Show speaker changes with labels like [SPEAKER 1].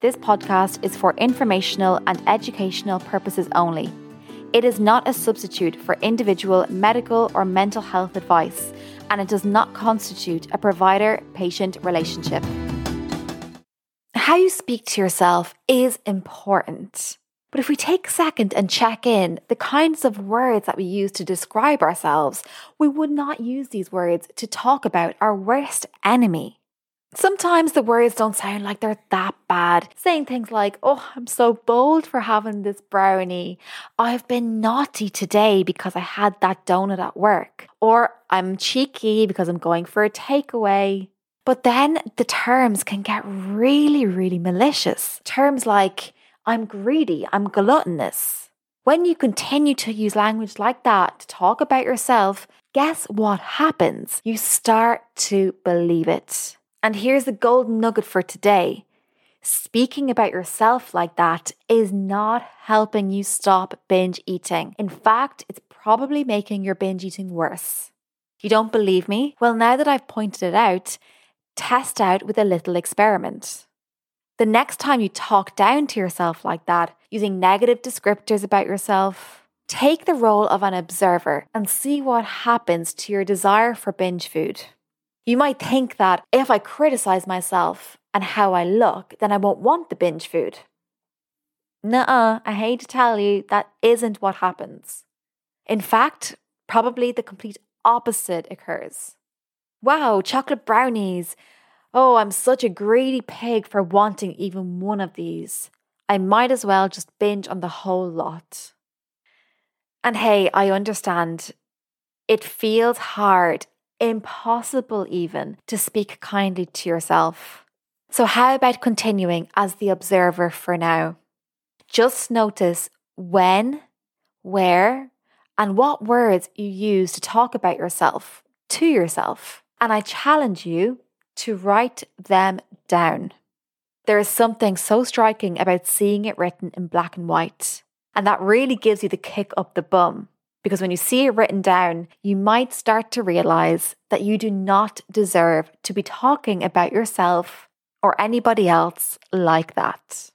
[SPEAKER 1] This podcast is for informational and educational purposes only. It is not a substitute for individual medical or mental health advice, and it does not constitute a provider patient relationship. How you speak to yourself is important. But if we take a second and check in the kinds of words that we use to describe ourselves, we would not use these words to talk about our worst enemy. Sometimes the words don't sound like they're that bad. Saying things like, Oh, I'm so bold for having this brownie. I've been naughty today because I had that donut at work. Or I'm cheeky because I'm going for a takeaway. But then the terms can get really, really malicious. Terms like, I'm greedy, I'm gluttonous. When you continue to use language like that to talk about yourself, guess what happens? You start to believe it. And here's the golden nugget for today speaking about yourself like that is not helping you stop binge eating. In fact, it's probably making your binge eating worse. You don't believe me? Well, now that I've pointed it out, test out with a little experiment. The next time you talk down to yourself like that, using negative descriptors about yourself, take the role of an observer and see what happens to your desire for binge food. You might think that if I criticize myself and how I look, then I won't want the binge food. Nuh I hate to tell you, that isn't what happens. In fact, probably the complete opposite occurs. Wow, chocolate brownies. Oh, I'm such a greedy pig for wanting even one of these. I might as well just binge on the whole lot. And hey, I understand. It feels hard impossible even to speak kindly to yourself. So, how about continuing as the observer for now? Just notice when, where, and what words you use to talk about yourself to yourself. And I challenge you to write them down. There is something so striking about seeing it written in black and white, and that really gives you the kick up the bum. Because when you see it written down, you might start to realize that you do not deserve to be talking about yourself or anybody else like that.